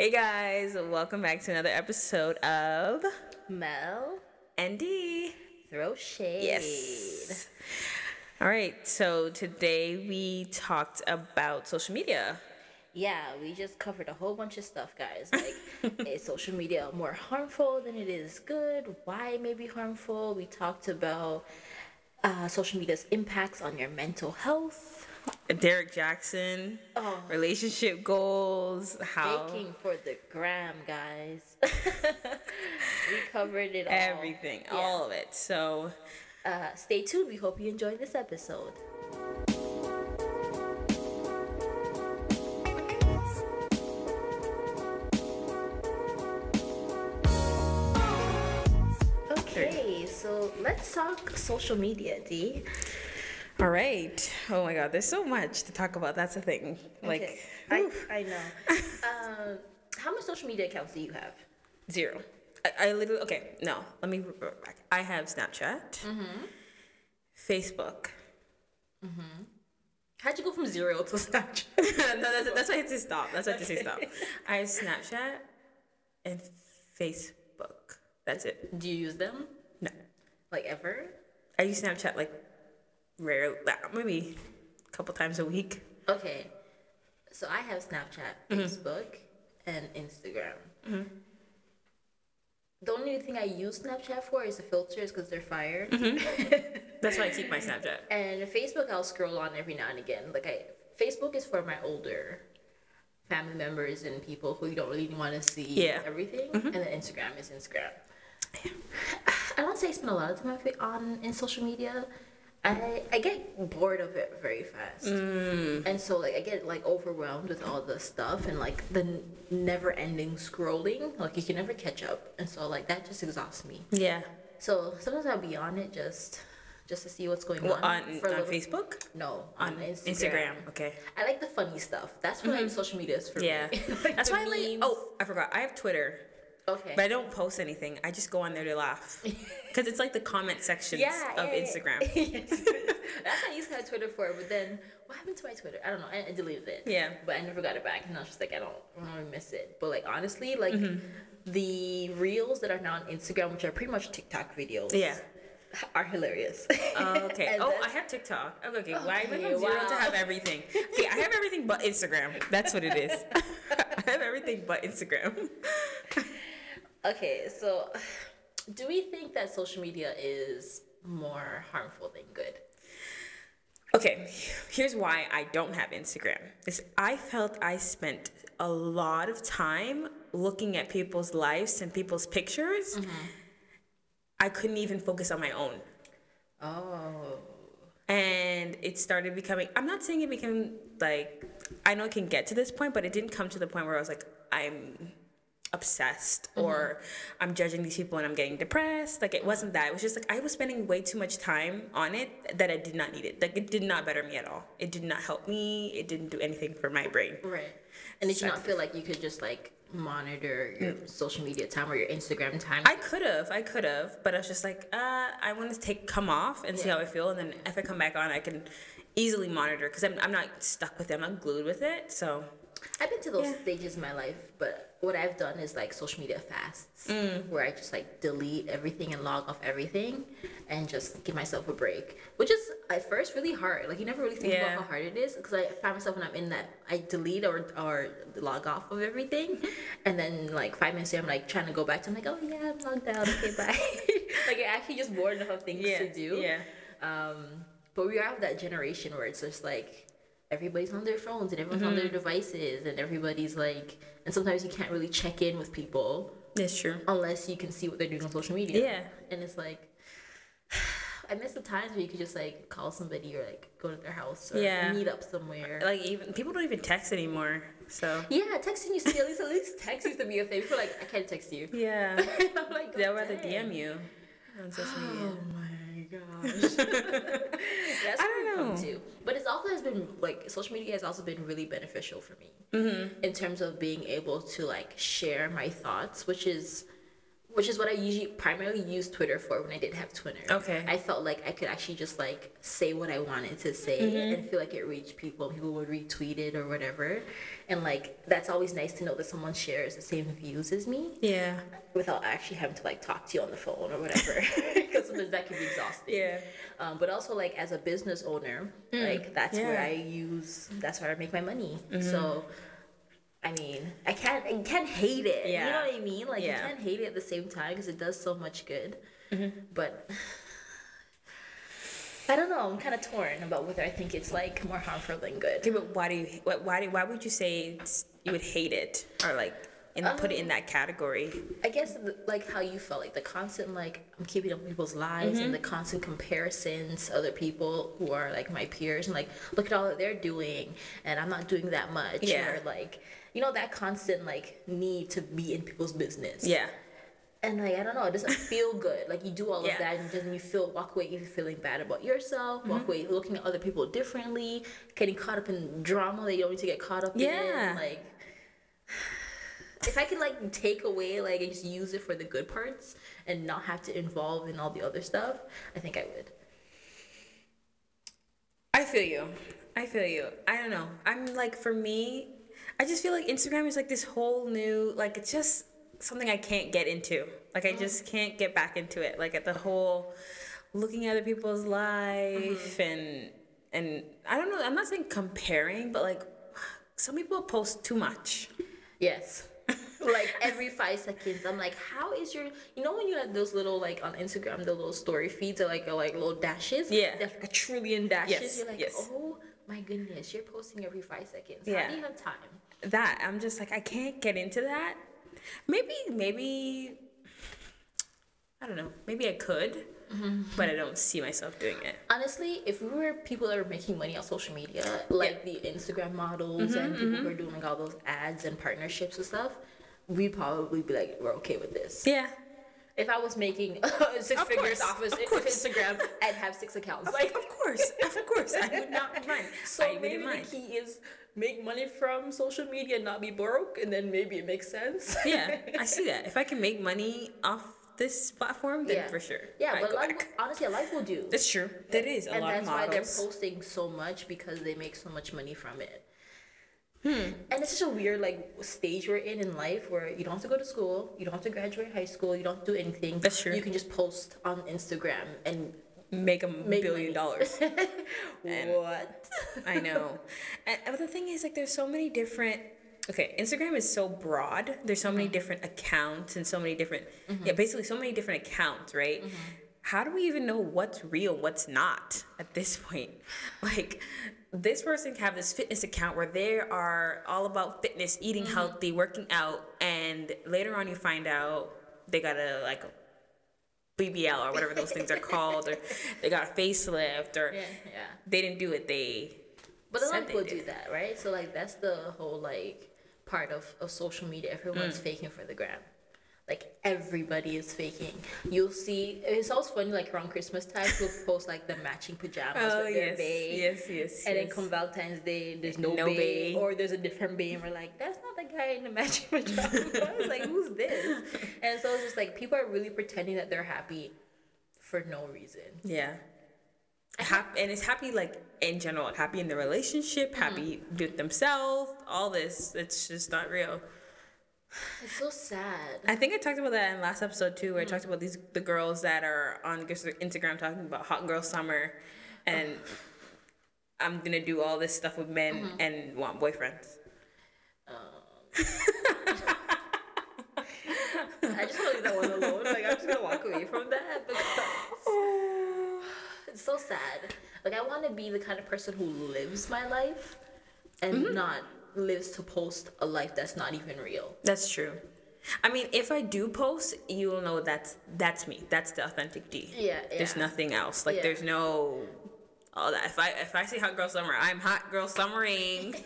Hey guys, welcome back to another episode of Mel, ND. throw shade. Yes. All right, so today we talked about social media. Yeah, we just covered a whole bunch of stuff, guys. Like, is social media more harmful than it is good? Why it may be harmful? We talked about uh, social media's impacts on your mental health. Derrick Jaxn, Oh. relationship goals, how Baking for the gram, guys. we covered it all. everything, Yeah. all of it. So, Uh, stay tuned. We hope you enjoyed this episode. Okay, so let's talk social media, D. all right. Oh my God, there's so much to talk about. That's the thing. Like, Okay, I, I know. um, how many social media accounts do you have? zero. I, I literally, okay, no, let me revert back. I have Snapchat, Facebook. How'd you go from zero to Snapchat? no, that's, that's why I had to stop. That's why I had to say stop. I have Snapchat and Facebook. That's it. Do you use them? No. Like ever? I use Snapchat like rarely, maybe a couple times a week. Okay, so I have Snapchat, mm-hmm. Facebook, and Instagram. Mm-hmm. The only thing I use Snapchat for is the filters because they're fire. Mm-hmm. That's why I keep my Snapchat. and Facebook, I'll scroll on every now and again. Like I, Facebook is for my older family members and people who you don't really want to see Yeah. everything. And then Instagram is Instagram. I don't say I spend a lot of time on on in social media. I I get bored of it very fast, mm. and so like I get like overwhelmed with all the stuff and like the n- never-ending scrolling. Like you can never catch up, and so like that just exhausts me. Yeah. So sometimes I'll be on it just just to see what's going Well, on. on, on Facebook? No, On on, Instagram. Instagram. Okay. I like the funny stuff. That's what like mm-hmm. social media is for Yeah. me. Like That's why I like, oh, I forgot. I have Twitter, okay. but I don't post anything. I just go on there to laugh. Because it's like the comment sections yeah, of yeah, yeah. Instagram. Yes. That's what I used to have Twitter for, but then what happened to my Twitter? I don't know. I, I deleted it. Yeah. But I never got it back, and I was just like, I don't, I don't really miss it. But like honestly, like Mm-hmm. the reels that are now on Instagram, which are pretty much TikTok videos, Yeah. are hilarious. Oh, okay. Oh, I have TikTok. Okay, okay. Why I went Okay, from zero to have everything? Okay, I have everything but Instagram. That's what it is. I have everything but Instagram. Okay, so do we think that social media is more harmful than good? Okay, here's why I don't have Instagram. Is I felt I spent a lot of time looking at people's lives and people's pictures. Mm-hmm. I couldn't even focus on my own. Oh. and it started becoming i'm not saying it became like i know it can get to this point but it didn't come to the point where i was like i'm obsessed or i'm judging these people and i'm getting depressed. Like it wasn't that. It was just like i was spending way too much time on it that i did not need it. Like it did not better me at all. It did not help me. It didn't do anything for my brain. Right. And did you not feel like you could just like monitor your social media time or your Instagram time? I could have, I could have, but I was just like, uh, I want to take come off and see how I feel, and then if I come back on, I can easily monitor because I'm, I'm not stuck with it, I'm not glued with it. So I've been to those Yeah. stages in my life, but what I've done is like social media fasts, Mm. where I just like delete everything and log off everything, and just give myself a break. Which is at first really hard. Like you never really think Yeah. about how hard it is, because I find myself when I'm in that I delete or or log off of everything, and then like five minutes later I'm like trying to go back to I'm like oh yeah I'm logged out okay bye. like you're actually just bored enough of things yeah, to do. yeah, Um, but we are of that generation where it's just like everybody's on their phones and everyone's on Mm-hmm. their devices and everybody's like, and sometimes you can't really check in with people that's true. unless you can see what they're doing on social media. Yeah. And it's like, I miss the times where you could just like call somebody or like go to their house or Yeah. meet up somewhere. Like even people don't even text anymore. So yeah, texting used to be at least at least text used to be a thing. People like, I can't text you. yeah, I'm like, they'll rather DM you on social media. Oh my gosh. That's I don't know. to. But it's also has been like social media has also been really beneficial for me Mm-hmm. in terms of being able to like share my thoughts, which is which is what I usually primarily use Twitter for when I didn't have Twitter. Okay. I felt like I could actually just like say what I wanted to say Mm-hmm. and feel like it reached people. People would retweet it or whatever, and like that's always nice to know that someone shares the same views as me Yeah. without actually having to like talk to you on the phone or whatever because sometimes that can be exhausting Yeah. um, but also like as a business owner like that's where i use that's where i make my money so i mean i can't i can't hate it Yeah. you know what i mean like Yeah. you can't hate it at the same time because it does so much good mm-hmm. but I don't know. I'm kind of torn about whether I think it's like more harmful than good. Okay, but why do you? Why, why, do, why would you say you would hate it or like and put it in that category? I guess like how you felt like the constant like I'm keeping up people's lives and the constant comparisons to other people who are like my peers and like look at all that they're doing and I'm not doing that much Yeah. or like you know that constant like need to be in people's business Yeah. and like I don't know it doesn't feel good like you do all Yeah. of that and then you feel walk away even feeling bad about yourself walk Mm-hmm. away looking at other people differently getting caught up in drama that you don't need to get caught up Yeah. in like if I could like take away like and just use it for the good parts and not have to involve in all the other stuff, I think I would. I feel you. I feel you. I don't know. I'm like for me, I just feel like Instagram is like this whole new like it's just something I can't get into. Like I just mm-hmm. can't get back into it. Like at the whole looking at other people's life mm-hmm. and and I don't know. I'm not saying comparing, but like some people post too much. Yes. Like every five seconds, I'm like, how is your? You know when you have those little like on Instagram, the little story feeds are like are like little dashes. Yeah. They like a trillion dashes. Yes, You're like, yes. oh my goodness, you're posting every five seconds. Yeah. How do you have time? That I'm just like I can't get into that. Maybe maybe I don't know. Maybe I could, mm-hmm. but I don't see myself doing it. Honestly, if we were people that are making money on social media, like the Instagram models and mm-hmm, people who mm-hmm. are doing like all those ads and partnerships and stuff, we'd probably be like, we're okay with this. Yeah. If I was making six Of figures course, off of, of of. Instagram, I'd have six accounts. Of, Like, of course, of course, I would not mind. so I maybe mind. the key is make money from social media and not be broke, and then maybe it makes sense. Yeah, I see that. If I can make money off this platform, then for sure. Yeah, I'd but back. honestly, a of people do. That's true. That is a and lot that's why they're posting so much because they make so much money from it. Hmm. And it's such a weird like stage we're in in life where you don't have to go to school, you don't have to graduate high school, you don't have to do anything. That's true. You can just post on Instagram and Make a Make billion money. dollars. what? I know. And, but the thing is, like, there's so many different. Okay, Instagram is so broad. There's so many mm-hmm. different accounts and so many different. Mm-hmm. Yeah, basically, so many different accounts, right? Mm-hmm. How do we even know what's real, what's not at this point? Like, this person can have this fitness account where they are all about fitness, eating healthy, working out, and later on you find out they got a like BBL or whatever those things are called, or they got a facelift, or Yeah, yeah. they didn't do it. They But a lot of people do that, right? So like that's the whole like part of, of social media. Everyone's Mm. faking for the gram. Like everybody is faking. You'll see it's always funny like around Christmas time people post like the matching pajamas Oh with their yes, bae. yes, yes. And then come Valentine's Day, there's no, No bae, bae. or there's a different bae, and we're like, that's not the guy in the matching pajamas. like, who's this? And so it's just like people are really pretending that they're happy for no reason. Yeah. Happy, and it's happy like in general, happy in the relationship, Mm-hmm. happy with themselves, all this. It's just not real. It's so sad. I think I talked about that in last episode too, where I talked about these the girls that are on Instagram talking about hot girl summer, and I'm gonna do all this stuff with men Mm-hmm. and want boyfriends. I just want to leave that one alone. Like I'm just gonna walk away from that because it's so sad. Like I want to be the kind of person who lives my life and not lives to post a life that's not even real. That's true. I mean, if I do post, you will know that's that's me. That's the authentic D. Yeah, There's nothing else. Like Yeah. there's no all that. If I if I see hot girl summer, I'm hot girl summering.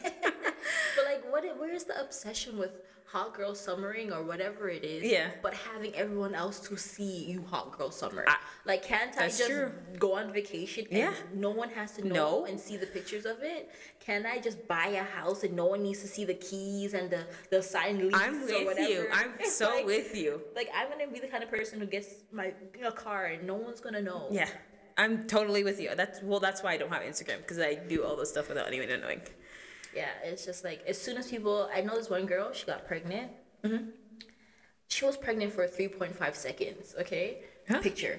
But like, what? Where is the obsession with hot girl summering or whatever it is? Yeah. But having everyone else to see you hot girl summer. I- like, can't I just true. go on vacation and Yeah. no one has to know No. and see the pictures of it? Can I just buy a house and no one needs to see the keys and the the signed lease I'm or with whatever? you. I'm so Like- with you. Like I'm gonna be the kind of person who gets my a car and no one's gonna know. Yeah, I'm totally with you. That's well, that's why I don't have Instagram because I do all this stuff without anyone knowing. Yeah, it's just like as soon as people, I know this one girl, she got pregnant. Mm-hmm. She was pregnant for three point five seconds. Okay, Huh? picture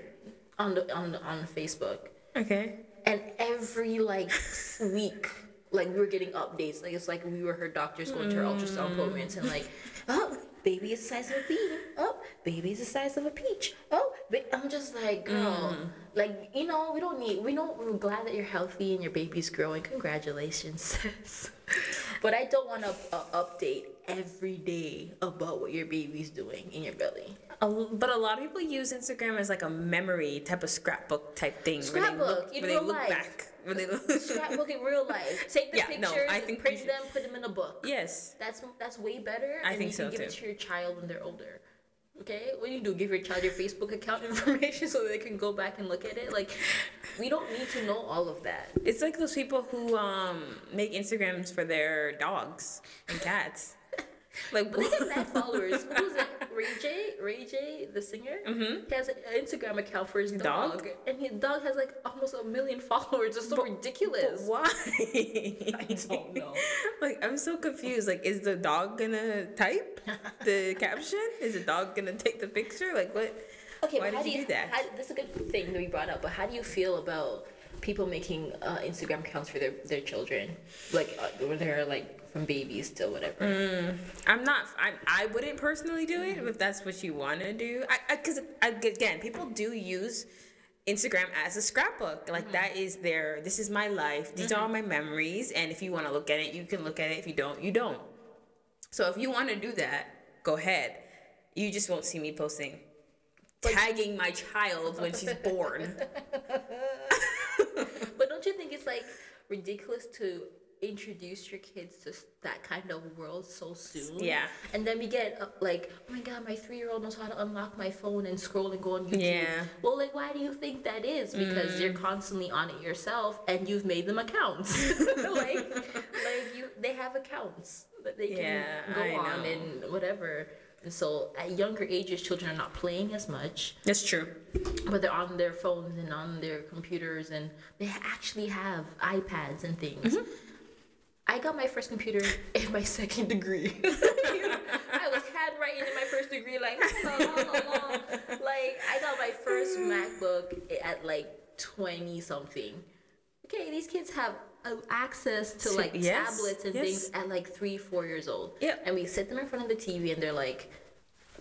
on the on the, on Facebook, Okay. and every like week, like we were getting updates. Like it's like we were her doctors going to her ultrasound Mm. appointments and like, oh, baby is the size of a bean. Oh, baby is the size of a peach. Oh, ba-. I'm just like, girl, Mm. like you know, we don't need. We know we're glad that you're healthy and your baby's growing. Congratulations, sis. But I don't want to uh, update every day about what your baby's doing in your belly. A but a lot of people use Instagram as like a memory type of scrapbook type thing. where they Scrapbook, look, in they real look life. back. Where they look. Scrapbook in real life. Take the Yeah, no, pictures, I think print them, put them in a book. yes. That's that's way better. I and think you can so, give it to your child when they're older. Okay, what do you do? Give your child your Facebook account information so they can go back and look at it. Like, we don't need to know all of that. It's like those people who um make Instagrams for their dogs and cats. Like But they get mad followers. Who's it? Ray J? Ray J, the singer? Mm-hmm. He has an Instagram account for his dog, Dog? and his dog has like almost a million followers. It's so ridiculous. why? I don't know. Like I'm so confused. Like, is the dog gonna type the caption? Is the dog gonna take the picture? Like, what? Okay, Why but how did do you you do that? How, that's a good thing that we brought up. But how do you feel about people making uh, Instagram accounts for their their children, like uh, when they're like from babies to whatever? Mm. I'm not. I I wouldn't personally do it if that's what you want to do. I because again, people do use Instagram as a scrapbook. Like that is their. This is my life. These are all my memories. And if you want to look at it, you can look at it. If you don't, you don't. So if you want to do that, go ahead. You just won't see me posting. Tagging my child when she's born. But don't you think it's like ridiculous to introduce your kids to that kind of world so soon? Yeah. And then we get uh, like, oh my god, my three year old knows how to unlock my phone and scroll and go on YouTube. Yeah. Mm. Well, like, why do you think that is? Because you're constantly on it yourself, and you've made them accounts. like, like you, they have accounts that they can Yeah, go I on know. and whatever. So at younger ages, children are not playing as much That's true. but they're on their phones and on their computers and they actually have iPads and things. Mm-hmm. I got my first computer in my second degree. I was handwriting in my first degree, like, la, la, la, like I got my first MacBook at like 20 something. Okay, these kids have access to like yes, tablets and yes. things at like three, four years old. Yep. And we sit them in front of the TV and they're like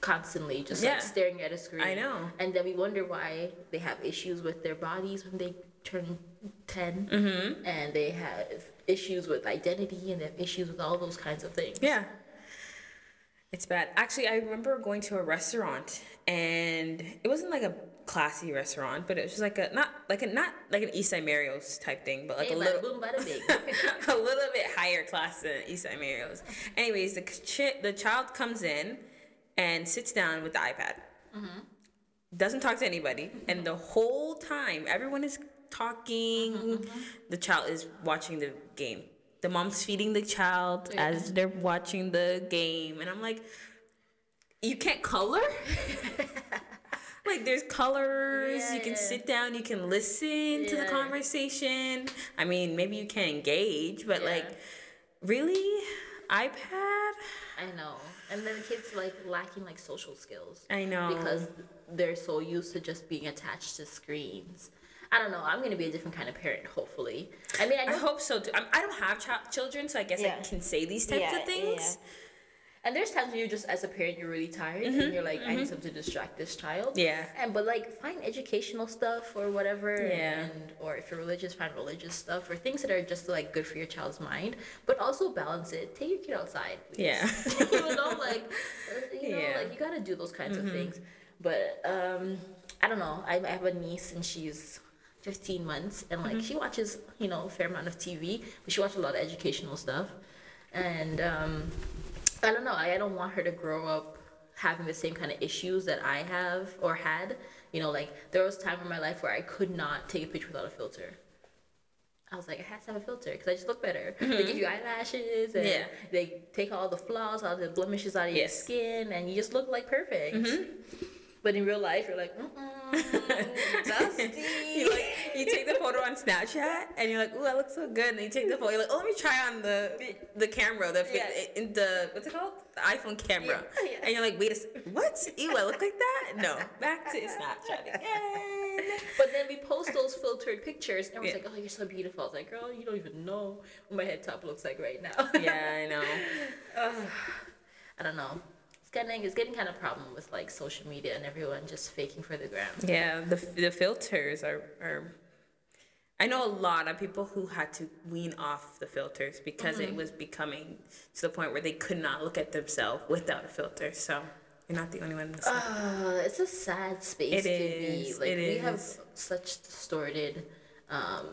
constantly just Yeah. like staring at a screen. I know. And then we wonder why they have issues with their bodies when they turn 10. Mm-hmm. And they have issues with identity and they have issues with all those kinds of things. Yeah. It's bad. Actually, I remember going to a restaurant and it wasn't like a classy restaurant, but it was just like a not like a not like an East Side Mario's type thing, but like Hey, a little boom, bada bing. a little bit higher class than East Side Mario's. Anyways, the chi- the child comes in and sits down with the iPad. Mm-hmm. Doesn't talk to anybody, and the whole time everyone is talking. Mm-hmm, mm-hmm. The child is watching the game. The mom's feeding the child as they're watching the game, and I'm like, you can't color. like there's colors Yeah, you can yeah. sit down you can listen to the conversation i mean maybe you can engage but Yeah. like really ipad I know. And then the kids like lacking like social skills. i know Because they're so used to just being attached to screens. I don't know. I'm gonna be a different kind of parent, hopefully. I mean, I i hope so too I'm, i don't have ch- children so i guess Yeah. i can say these types Yeah, of things And there's times when you're just as a parent you're really tired and you're like, I need something to distract this child. Mm-hmm, Yeah. And but like find educational stuff or whatever. Yeah. And or if you're religious, find religious stuff or things that are just like good for your child's mind. But also balance it. Take your kid outside. please. Yeah. you know, like uh, you know, Yeah. like you gotta do those kinds Mm-hmm. of things. But um, I don't know. I, I have a niece and she's 15 months and Mm-hmm. like she watches you know a fair amount of TV, but she watches a lot of educational stuff. and um, I don't know. I, I don't want her to grow up having the same kind of issues that I have or had. You know, like there was time in my life where I could not take a picture without a filter. I was like, I have to have a filter because I just look better. They give you eyelashes and Yeah. they take all the flaws, all the blemishes out of your skin, and you just look like perfect. But in real life, you're like, mm-mm, dusty. You like you take the photo on Snapchat and you're like, ooh, I look so good. And you take the photo, you're like, oh, let me try on the the camera, the Yeah. in the what's it called, the iPhone camera. Yeah. Yeah. And you're like, wait a sec, what? Ew, I look like that? No, back to Snapchat again. But then we post those filtered pictures, and everyone's Yeah. like, "Oh, you're so beautiful." I was like, "Girl, you don't even know what my head top looks like right now." Yeah, I know. I don't know. It's getting it's getting kind of problem with like social media and everyone just faking for the gram. Yeah, the the filters are are. I know a lot of people who had to wean off the filters because Mm-hmm. it was becoming to the point where they could not look at themselves without a filter. So you're not the only one. Listening. Uh, it's a sad space It to is, be. Like it we have such distorted um,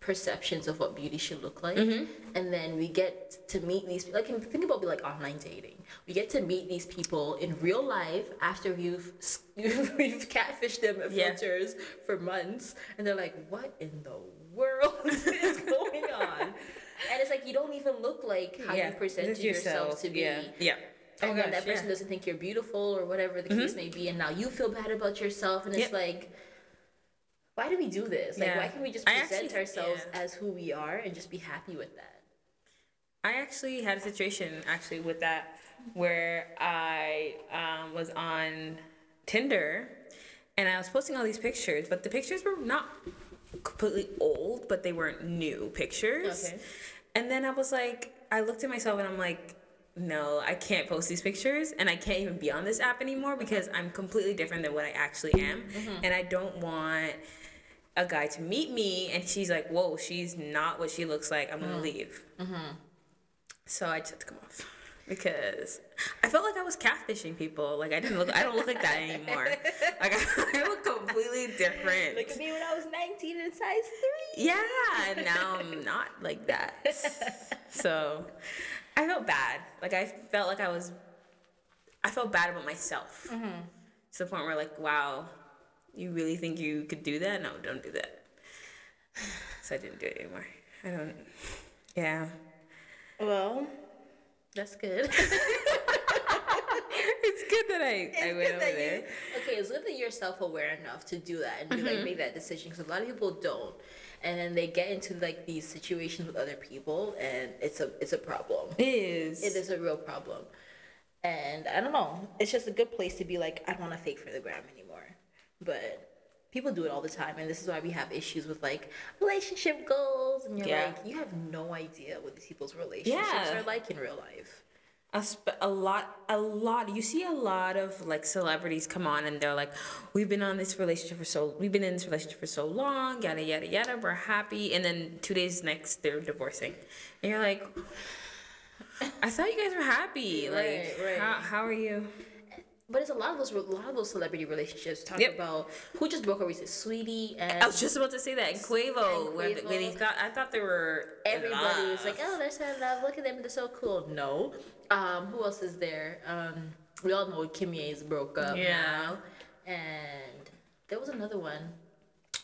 perceptions of what beauty should look like, Mm-hmm. and then we get to meet these. Like think about like online dating. We get to meet these people in real life after we've we've catfished them with Yeah. filters for months, and they're like, "What in the world is going on?" And it's like you don't even look like how you presented Just yourself, to be Yeah. yeah. and Oh then gosh, that person yeah. Mm-hmm. doesn't think you're beautiful or whatever the case may be, and now you feel bad about yourself, and it's Yep. like, why do we do this? Like, Yeah. why can't we just present actually- ourselves yeah. as who we are and just be happy with that? I actually had a situation actually with that where I um, was on Tinder and I was posting all these pictures, but the pictures were not completely old, but they weren't new pictures. Okay. And then I was like, I looked at myself and I'm like, no, I can't post these pictures and I can't even be on this app anymore because I'm completely different than what I actually am. And I don't want a guy to meet me and she's like, whoa, she's not what she looks like. I'm gonna mm. leave. Mm-hmm. So I just had to come off because I felt like I was catfishing people. Like I didn't look, I don't look like that anymore. Like I, look completely different. Look at me when I was 19 and size 3. Yeah, and now I'm not like that. So I felt bad. Like I felt like I was, I felt bad about myself. Mm-hmm. To the point where like, wow, you really think you could do that? No, don't do that. So I didn't do it anymore. I don't. Yeah. Well, that's good. It's good that I, I went over there. you, okay, it's good that you're self-aware enough to do that and Mm-hmm. like make that decision because a lot of people don't, and then they get into like these situations with other people, and it's a it's a problem. It is. It is a real problem, and I don't know. It's just a good place to be like, I don't want to fake for the gram anymore, but. People do it all the time, and this is why we have issues with like relationship goals. And you're Yeah. like, you have no idea what these people's relationships Yeah. are like in real life. a, sp- a lot a lot you see a lot of like celebrities come on and they're like we've been on this relationship for so we've been in this relationship for so long yada yada yada we're happy and then two days next they're divorcing and you're like i thought you guys were happy like Right, right. How, how are you But it's a lot of those, a lot of those celebrity relationships talk Yep. about who just broke up recently, Saweetie and i was just about to say that and Quavo, And where, the- when he Quavo. thought i thought they were everybody was like, oh, they're so in love. Look at them, they're so cool. No, um, who else is there? Um, we all know Kimye's broke up Yeah. now, and there was another one.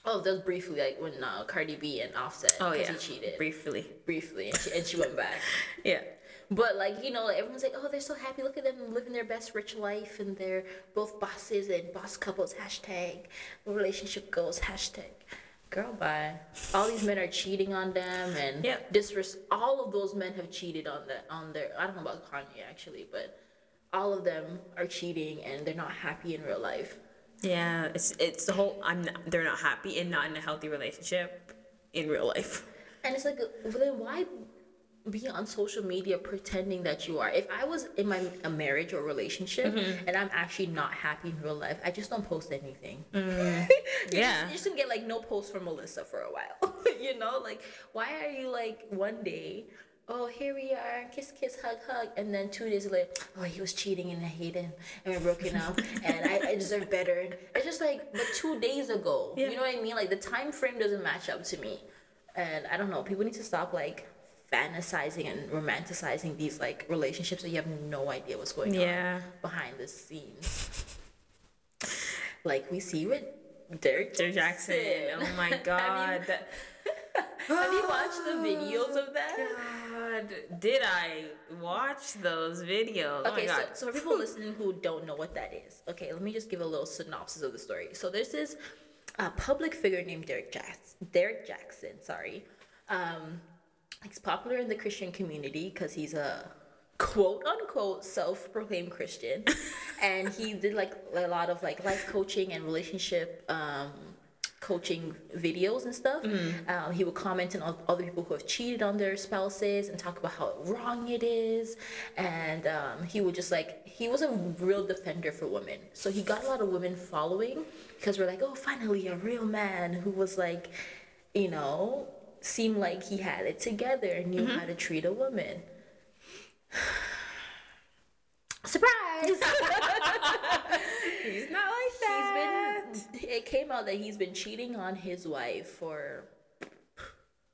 Oh, that was briefly like when uh, Cardi B and Offset. Oh yeah he cheated briefly briefly, and she, and she went back. yeah But like you know, everyone's like, oh, they're so happy. Look at them living their best rich life, and they're both bosses and boss couples. Hashtag relationship goals. Hashtag girl bye. All these men are cheating on them, and Yep. disres- All of those men have cheated on the on their. I don't know about Kanye actually, but all of them are cheating, and they're not happy in real life. yeah it's it's the whole i'm not, they're not happy and not in a healthy relationship in real life And it's like, well, then why be on social media pretending that you are? If I was in my a marriage or relationship Mm-hmm. and I'm actually not happy in real life, I just don't post anything. Mm. Yeah. just, you just get like no post from Melissa for a while. you know, like why are you like one day? Oh, here we are, kiss, kiss, hug, hug, and then two days later, oh, he was cheating and I hate him, and we're broken up, and I, I deserve better. It's just like, but two days ago, Yeah. you know what I mean? Like the time frame doesn't match up to me, and I don't know. People need to stop like fantasizing and romanticizing these like relationships that you have no idea what's going Yeah. on behind the scenes. Like we see with Derrick Derrick Jaxn. Oh my god. That- Have you watched the videos of that? God, did I watch those videos? oh my Okay, so, god. so for people listening who don't know what that is, okay, let me just give a little synopsis of the story. So there's this uh, public figure named Derrick Jaxn. Derrick Jaxn, sorry. Um, he's popular in the Christian community because he's a quote unquote self-proclaimed Christian, and he did like a lot of like life coaching and relationship. Um, coaching videos and stuff. Um, he would comment on oth- other people who have cheated on their spouses and talk about how wrong it is. And um, he would just like, he was a real defender for women. So he got a lot of women following because we're like, oh, finally, a real man who was like, you know, seemed like he had it together and knew how to mm-hmm. treat a woman. Surprise! He's not like that. he's been it came out that he's been cheating on his wife for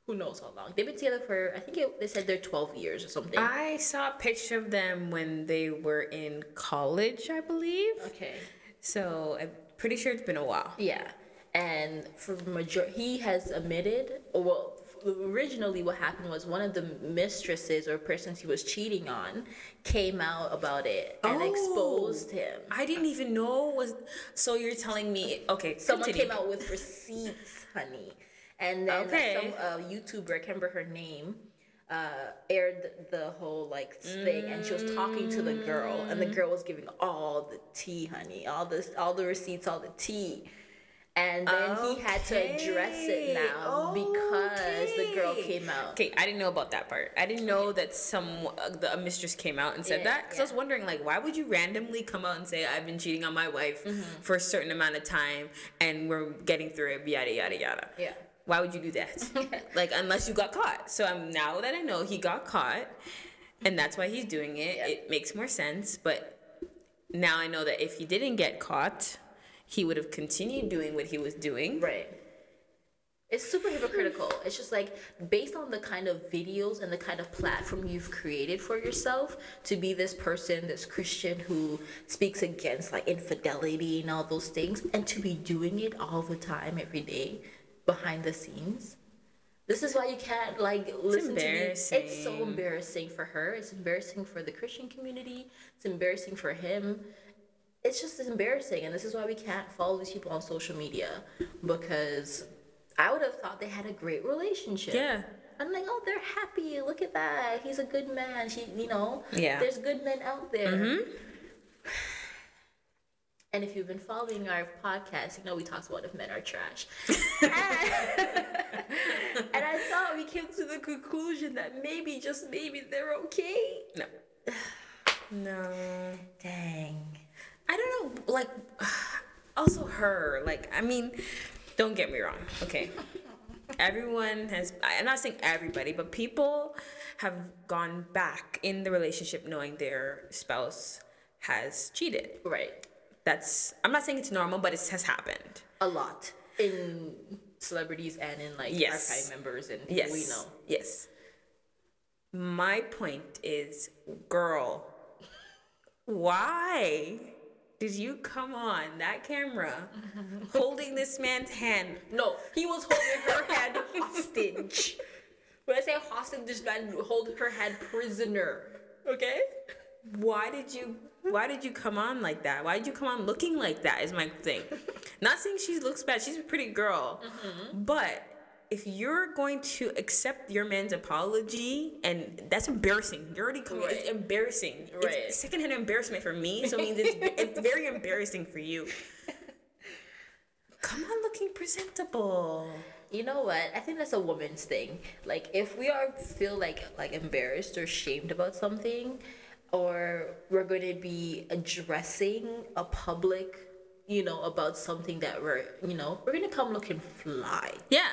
who knows how long they've been together for i think it, they said they're 12 years or something I saw a picture of them when they were in college, I believe. okay So I'm pretty sure it's been a while. yeah and for major he has admitted well originally what happened was one of the mistresses or persons he was cheating on came out about it and Oh. exposed him I didn't even know was. So you're telling me? Okay, Someone continue. came out with receipts, honey. And then Okay. some uh, YouTuber, I can't remember her name, uh, aired the whole like thing, and she was talking to the girl, and the girl was giving all the tea, honey, all this, all the receipts, all the tea. And then he had to address it now because the girl came out. Okay, I didn't know about that part. I didn't know that some uh, the a mistress came out and said Yeah, that because I was wondering like why would you randomly come out and say I've been cheating on my wife Mm-hmm. for a certain amount of time and we're getting through it yada yada yada. Yeah. Why would you do that? like unless you got caught. So I'm now that I know he got caught and that's why he's doing it. Yeah. It makes more sense, but now I know that if he didn't get caught, he would have continued doing what he was doing. Right. It's super hypocritical. It's just like based on the kind of videos and the kind of platform you've created for yourself to be this person, this Christian who speaks against like infidelity and all those things, and to be doing it all the time, every day, behind the scenes. This is why you can't like listen to me. It's so embarrassing. embarrassing for her. It's embarrassing for the Christian community. It's embarrassing for him it's just embarrassing and this is why we can't follow these people on social media because i would have thought they had a great relationship. Yeah. i'm like oh they're happy. Look at that. He's a good man. She you know Yeah. there's good men out there. Mm-hmm. And if you've been following our podcast you know we talked about if men are trash. And i thought we came to the conclusion that maybe just maybe they're okay. No. No. dang I don't know, like, also her. Like, I mean, don't get me wrong, okay? Everyone has, I'm not saying everybody, but people have gone back in the relationship knowing their spouse has cheated. right That's, I'm not saying it's normal, but it has happened. a lot in celebrities and in like Yes. archive members and Yes. we know. Yes. My point is, girl, why did you come on that camera holding this man's hand? No, he was holding her hand hostage. When I say hostage, this man hold her hand prisoner. Okay? Why did you why did you come on like that? Why did you come on looking like that is my thing. Not saying she looks bad, she's a pretty girl. Mm-hmm. But if you're going to accept your man's apology, and that's embarrassing. You're already coming. It's embarrassing. Right. It's secondhand embarrassment for me. So it means it's, it's very embarrassing for you. Come on, looking presentable. You know what? I think that's a woman's thing. Like if we are feel like like embarrassed or shamed about something, or we're going to be addressing a public, you know, about something that we're, you know, we're going to come looking fly. Yeah.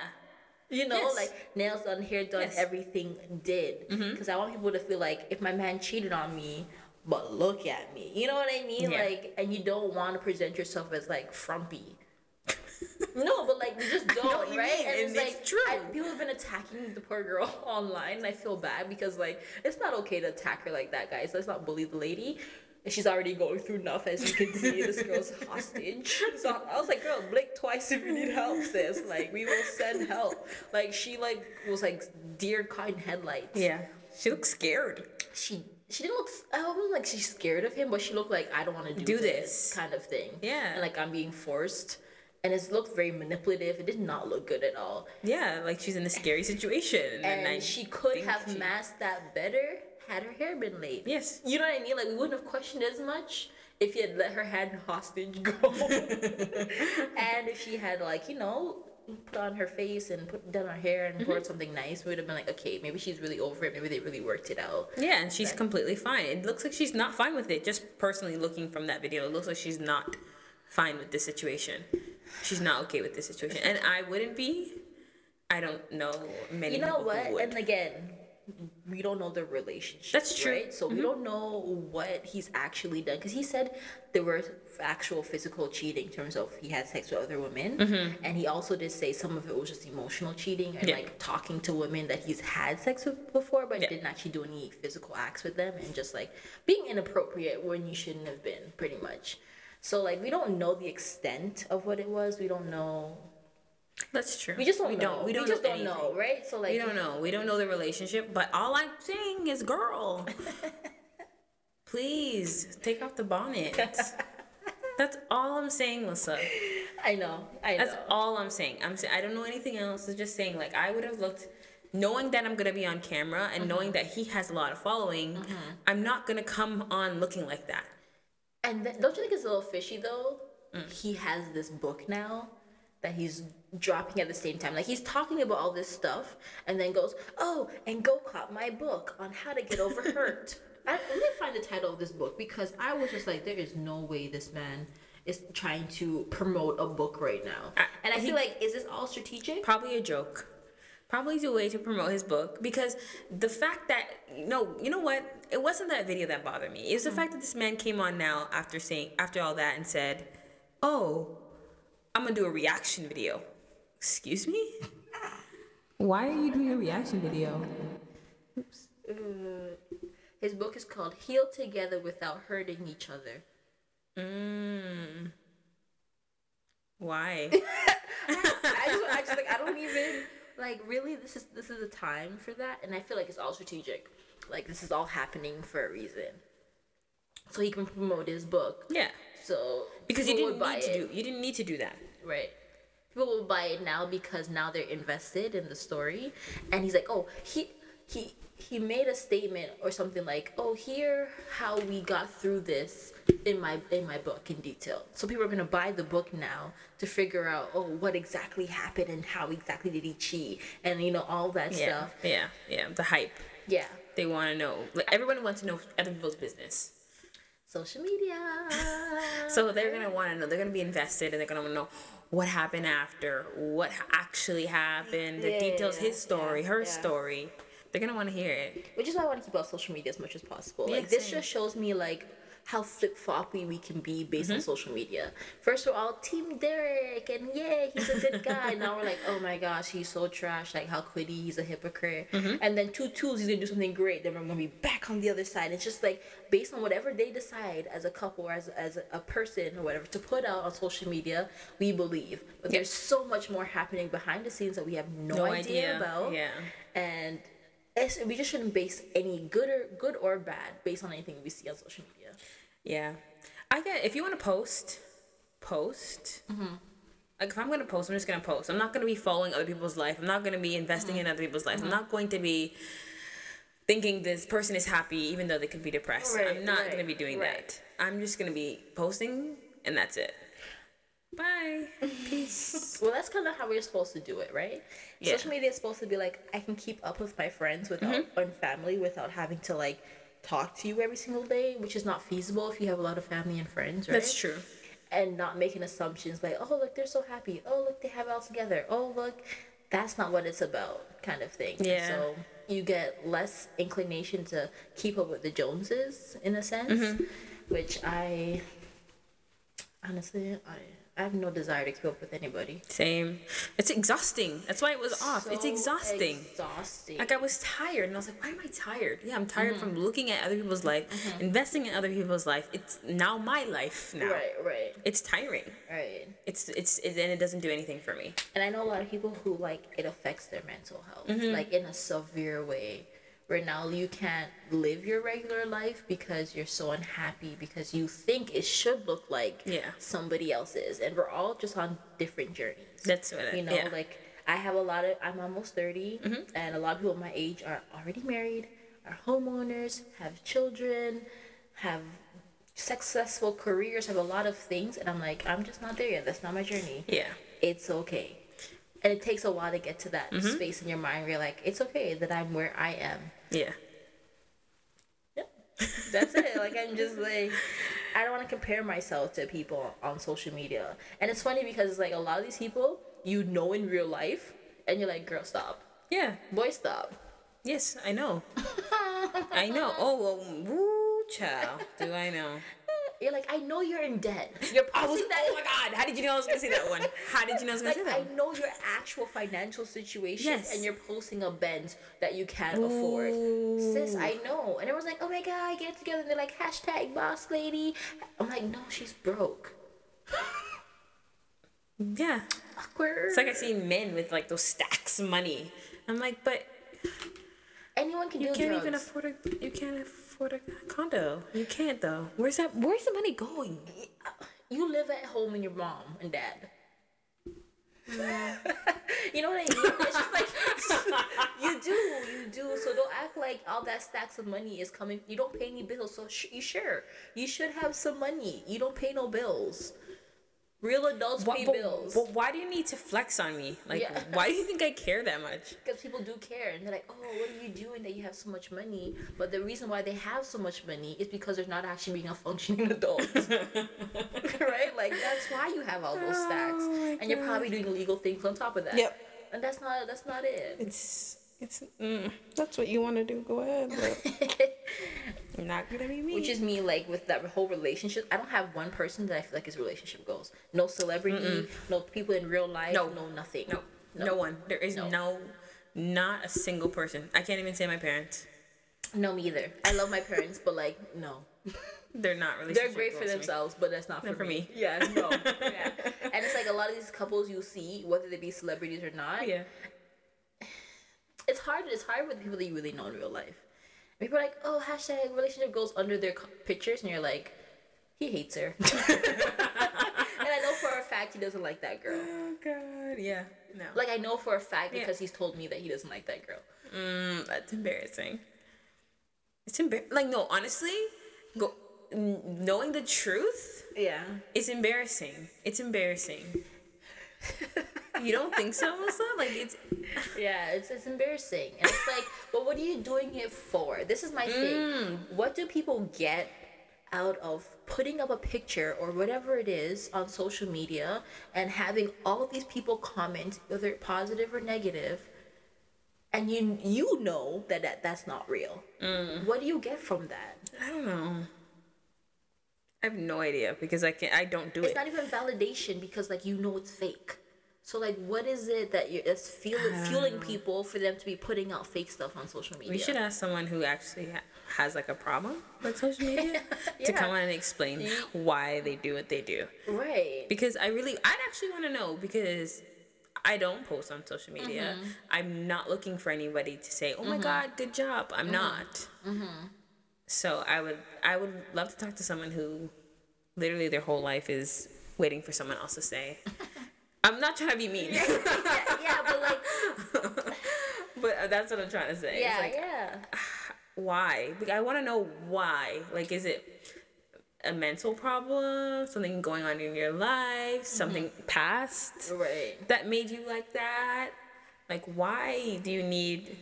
You know, Yes. like nails done, hair done, Yes. everything did. Mm-hmm. Because I want people to feel like if my man cheated on me, but look at me. You know what I mean? Yeah. Like, and you don't want to present yourself as like frumpy. No, but like we just don't, you right? And it's like true. I, people have been attacking the poor girl online, and I feel bad because like it's not okay to attack her like that, guys. Let's not bully the lady. And She's already going through enough, as you can see. This girl's hostage. So I was like, "Girl, blink twice if you need help, sis. Like, we will send help." Like, she like was like deer caught in headlights. Yeah. She looks scared. She she didn't look. I wasn't like she's scared of him, but she looked like I don't want to do, Do this, this. kind of thing. Yeah. And like I'm being forced, and it looked very manipulative. It did not look good at all. Yeah, like she's in a scary situation. And, I she could have she- masked that better had her hair been laid. Yes. You know what I mean? Like we wouldn't have questioned as much if you had let her hand hostage go, and if she had like you know put on her face and put done her hair and Mm-hmm. put something nice, we would have been like, okay, maybe she's really over it. Maybe they really worked it out. Yeah, and she's completely fine. It looks like she's not fine with it. Just personally looking from that video, it looks like she's not fine with this situation. She's not okay with this situation, and I wouldn't be. I don't know many. You know what? And again, we don't know the relationship. That's true. Mm-hmm. So we don't know what he's actually done because he said there were actual physical cheating in terms of he had sex with other women, and he also did say some of it was just emotional cheating and Mm-hmm. Yeah. like talking to women that he's had sex with before, but Yeah. didn't actually do any physical acts with them, and just like being inappropriate when you shouldn't have been, pretty much. So like we don't know the extent of what it was. We don't know. That's true. We just don't we know. Don't, we don't just know don't know, right? So like We don't know. We don't know the relationship, but all I'm saying is, girl, please take off the bonnet. That's all I'm saying, Melissa. I know. I know. That's all I'm saying. I'm saying I don't know anything else. I'm just saying like I would have looked, knowing that I'm gonna be on camera and knowing that he has a lot of following. I'm not gonna come on looking like that. And th- don't you think it's a little fishy though? Mm. He has this book now that he's dropping at the same time. Like he's talking about all this stuff and then goes, "Oh, and go cop my book on how to get over hurt." I, let me find the title of this book because I was just like, there is no way this man is trying to promote a book right now. I- and I feel like, is this all strategic? Probably a joke. Probably is a way to promote his book because the fact that no, you know what? It wasn't that video that bothered me. It was the mm. fact that this man came on now after saying after all that and said, "Oh, I'm gonna do a reaction video." Excuse me? Why are you doing a reaction video? Oops. His book is called "Heal Together Without Hurting Each Other." Mm. Why? I just, I just like I don't even like really this is this is a time for that and I feel like it's all strategic. Like this is all happening for a reason. So he can promote his book. yeah. So Because you didn't need to it. do you didn't need to do that. right. People will buy it now because now they're invested in the story. And he's like, Oh, he he he made a statement or something like, "Oh, here how we got through this in my in my book in detail." So people are gonna buy the book now to figure out, oh, what exactly happened and how exactly did he cheat, and you know all that Yeah. stuff. Yeah. Yeah. The hype. Yeah, They want to know. Like everyone wants to know other people's business. Social media. So they're gonna want to know. They're gonna be invested, and they're gonna want to know what happened after, what actually happened, the Yeah, details, yeah, his story, yeah, her story. They're gonna want to hear it. which is why I want to keep off social media as much as possible. Like this same. just shows me like how flip floppy we can be based Mm-hmm. on social media. First we're all Team Derrick and yay, he's a good guy. now we're like, oh my gosh, he's so trash. Like how could he? He's a hypocrite. Mm-hmm. And then two tools, he's gonna do something great. Then we're gonna be back on the other side. It's just like based on whatever they decide as a couple or as as a person or whatever to put out on social media, we believe. But there's so much more happening behind the scenes that we have no, No idea, idea. about Yeah. and it's, we just shouldn't base any good or good or bad based on anything we see on social media. Yeah, I get. If you want to post, post. Mm-hmm. Like if I'm gonna post, I'm just gonna post. I'm not gonna be following other people's life. I'm not gonna be investing mm-hmm. in other people's lives. I'm mm-hmm. not going to be thinking this person is happy even though they could be depressed. Right, I'm not right, gonna be doing right. that. I'm just gonna be posting, and that's it. Bye. Peace. Well, that's kind of how we're supposed to do it, right? Yeah. Social media is supposed to be like I can keep up with my friends without and family without having to like talk to you every single day, which is not feasible if you have a lot of family and friends, right? That's true. And not making assumptions like, oh look, they're so happy. Oh look, they have it all together. Oh look, that's not what it's about, kind of thing. Yeah. So you get less inclination to keep up with the Joneses in a sense, Mm-hmm. which I honestly I I have no desire to keep up with anybody. Same. It's exhausting. That's why it was off. it's exhausting. Exhausting. Like I was tired, and I was like, "Why am I tired?" Yeah, I'm tired from looking at other people's life, investing in other people's life. It's now my life now. right, right, It's tiring. right. It's it's it, and it doesn't do anything for me. And I know a lot of people who like it affects their mental health, Mm-hmm. like in a severe way. Where now you can't live your regular life because you're so unhappy because you think it should look like Yeah. somebody else's, and we're all just on different journeys. That's what it- you know, yeah. like I have a lot of. I'm almost 30 Mm-hmm. and a lot of people my age are already married, are homeowners, have children, have successful careers, have a lot of things, and I'm like, I'm just not there yet. That's not my journey Yeah. it's okay. And it takes a while to get to that Mm-hmm. space in your mind where you're like, it's okay that I'm where I am. Yeah. Yeah. That's it. Like I'm just like I don't want to compare myself to people on social media. And it's funny because like a lot of these people you know in real life and you're like, girl, stop. Yeah. Boy, stop. Yes, I know. I know. Oh, well, woo, child. Do I know? You're like, I know you're in debt. You're I was, posting that. oh my God! How did you know I was gonna say that one? How did you know I was gonna Like say I that? One? know your actual financial situation, Yes. and you're posting a Benz that you can't afford. Sis, I know. And everyone's like, "Oh my god, get it together." And they're like, "Hashtag boss lady." I'm like, "No, she's broke." Yeah. Awkward. It's like I see men with like those stacks of money. I'm like, but anyone can you do can't drugs. even afford a you can't afford a condo. You can't though. Where's that? Where's the money going? You live at home with your mom and dad. Mm. you know what I mean? It's just like you do, you do. So don't act like all that stacks of money is coming. You don't pay any bills, so sh- you sure you should have some money. You don't pay no bills. Real adults What, pay but, bills but why do you need to flex on me? Like, Yeah. why do you think I care that much? because people do care, and they're like, "Oh, what are you doing that you have so much money?" But the reason why they have so much money is because they're not actually being a functioning adult, right? Like that's why you have all those stacks, Oh and you're probably doing illegal things on top of that. Yep. And that's not that's not it. It's it's mm, that's what you want to do. Go ahead. But not gonna be me. Which is me, like with that whole relationship. I don't have one person that I feel like is relationship goals. No celebrity, no people in real life, No. no, nothing. no, no, one. There is No. no. not a single person. I can't even say my parents. no, me either. I love my parents, but like no. They're not really. They're great for themselves, but that's not for, Not for me. me. Yeah, no. yeah. And it's like a lot of these couples you see, whether they be celebrities or not, Yeah. it's hard. It's hard with people that you really know in real life. People are like, oh, hashtag relationship goals under their co- pictures, and you're like, he hates her. and I know for a fact he doesn't like that girl. Oh God. Yeah. No. Like I know for a fact Yeah. because he's told me that he doesn't like that girl. Mm, that's embarrassing. It's embar- like no, honestly, go knowing the truth Yeah. it's embarrassing. It's embarrassing. you don't think so, Melissa? Like it's Yeah, it's it's embarrassing. And it's like, well what are you doing it for? This is my thing. Mm. What do people get out of putting up a picture or whatever it is on social media and having all of these people comment, whether positive or negative, and you you know that, that that's not real. Mm. What do you get from that? I don't know. I have no idea because I can not I don't do It's it. It's not even validation because like you know it's fake. So like, what is it that you that's fueling fueling people for them to be putting out fake stuff on social media? we should ask someone who actually ha- has like a problem with social media to come on and explain why they do what they do. right. because I really, I'd actually want to know because I don't post on social media. Mm-hmm. I'm not looking for anybody to say, "Oh my God, good job." I'm Mm-hmm. not. So I would, I would love to talk to someone who, literally, their whole life is waiting for someone else to say. I'm not trying to be mean, yeah, yeah, but like, but uh, that's what I'm trying to say. yeah, it's like, yeah. why? Like, I want to know why. Like, is it a mental problem? Something going on in your life? Something past? Right. that made you like that? Like, why do you need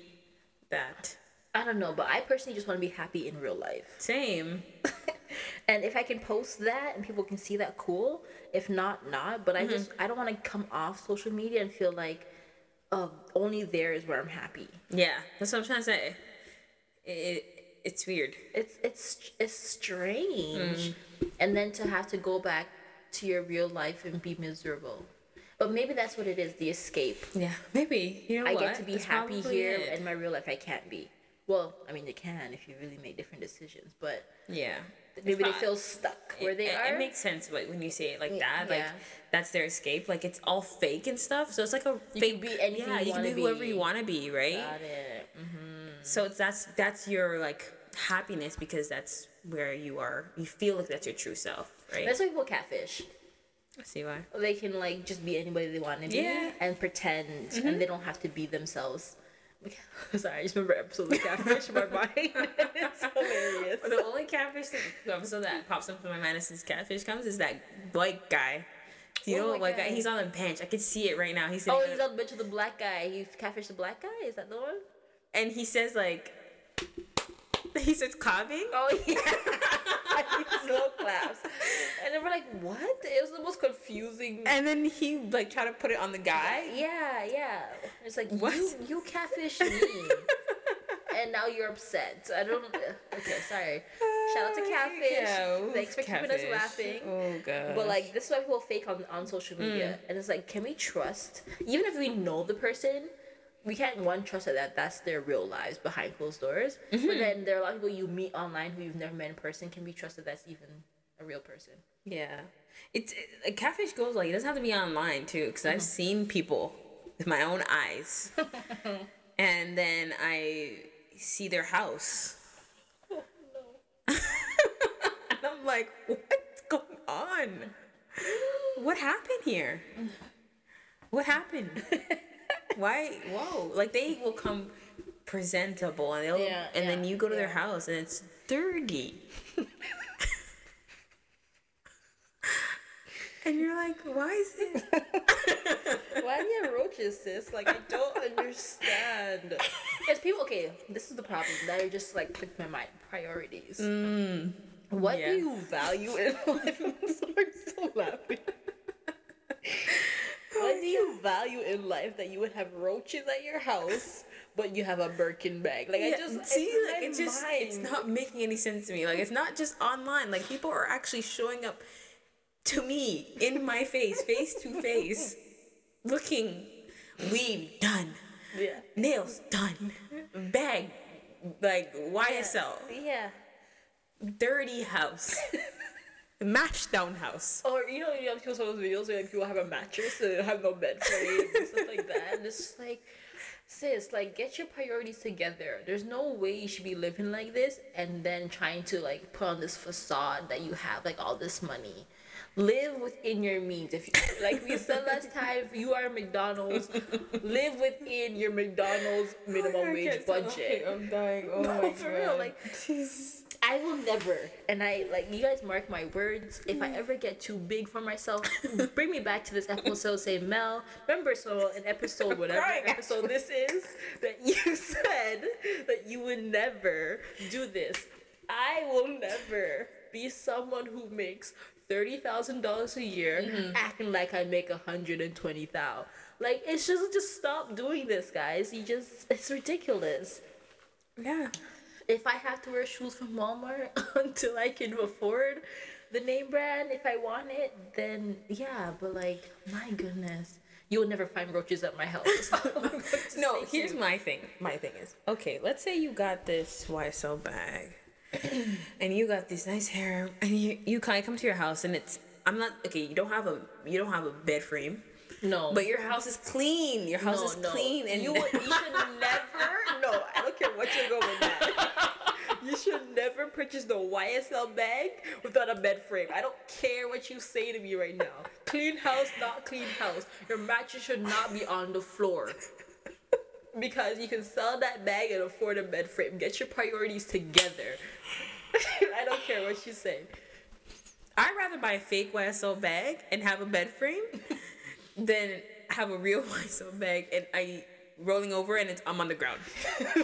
that? I don't know, but I personally just want to be happy in real life. Same. And if I can post that and people can see that, cool. If not, not. But I mm-hmm. just I don't want to come off social media and feel like, oh, only there is where I'm happy. Yeah, that's what I'm trying to say. It, it's weird. It's it's it's strange. Mm. And then to have to go back to your real life and be miserable. But maybe that's what it is, the escape. Yeah, maybe. You know what I what? get to be That's happy here, it. and my real life I can't be. Well, I mean, you can if you really make different decisions, but yeah. Maybe they feel stuck where it, they it, are. It makes sense when you say it like that. Like that's their escape. Like it's all fake and stuff. So it's like a You fake. can be anything yeah, you you can be whoever be. you want to be, right? Got it. Mm-hmm. So it's that's that's your like happiness because that's where you are. You feel like that's your true self, right? That's why people catfish. I see why. They can like just be anybody they want to be Yeah. and pretend, and they don't have to be themselves. Sorry, I just remember episode of Catfish in my mind. it's hilarious. The only catfish that, episode that pops up in my mind since catfish comes is that white guy. Do You oh What know, white white guy? He's on the bench. I can see it right now. He's Oh, he's on the bench with the black guy. He catfished the black guy. Is that the one? and he says like, he says calving. Oh yeah. he slow claps, and then we're like, "What?" It was the most confusing. And then he like tried to put it on the guy. Yeah, yeah. It's like What? you you catfish me, and now you're upset. I don't. Uh, okay, sorry. Shout out to catfish. Yeah, Thanks for keeping us laughing. Oh god. But like this is why people fake on on social media, mm. and it's like, can we trust? Even if we know the person, we can't one trust that, that that's their real lives behind closed doors. But mm-hmm. then there are a lot of people you meet online who you've never met in person. Can be trusted that's even a real person? Yeah, it's it, catfish goes like it doesn't have to be online too, because I've mm-hmm. seen people with my own eyes, and then I see their house, and I'm like, what's going on? What happened here? What happened? Why? Whoa! Like they will come presentable, and they'll, Yeah, and then you go to their house, and it's dirty. And you're like, why is it? Why do you have roaches, sis? Like I don't understand. Because people, okay, this is the problem. That are just like clicked my mind. Priorities. Mm, what yeah. do you value in life? I'm sorry, I'm so laughing. What do you value in life that you would have roaches at your house, but you have a Birkin bag? Like I just see, it's like in it my just it's not making any sense to me. Like it's not just online. Like people are actually showing up to me in my face, face to face, looking weave done, Yeah. nails done, bag like YSL, Yeah. dirty house, mashed down house. Or oh, you know, you have people those videos where like, people have a mattress and have no bed frame and stuff like that. And it's just like, sis, like get your priorities together. There's no way you should be living like this and then trying to like put on this facade that you have like all this money. Live within your means. If you, like we said last time, if you are McDonald's, live within your McDonald's minimum oh wage budget. I'm dying. Oh No, my for real, God. like- Jesus. I will never, and I like you guys mark my words. If I ever get too big for myself, bring me back to this episode. Say Mel, remember so an episode whatever crying, episode this is that you said that you would never do this. I will never be someone who makes thirty thousand dollars a year mm-hmm. acting like I make a hundred and twenty thousand. Like it's just just stop doing this, guys. You just it's ridiculous Yeah. If I have to wear shoes from Walmart until I can afford the name brand, if I want it, then yeah. But like, my goodness, you will never find roaches at my house. No, here's my thing. My thing is, okay, let's say you got this YSL bag, and you got this nice hair, and you you kind of come to your house, and it's I'm not okay. You don't have a you don't have a bed frame, no, but your house is clean. Your house no, is no. clean, and you, you should never. No, I don't care what you're going with. You should never purchase the YSL bag without a bed frame. I don't care what you say to me right now. Clean house, not clean house. Your mattress should not be on the floor. Because you can sell that bag and afford a bed frame. Get your priorities together. I don't care what you say. I'd rather buy a fake YSL bag and have a bed frame than have a real YSL bag and I rolling over and it's I'm on the ground.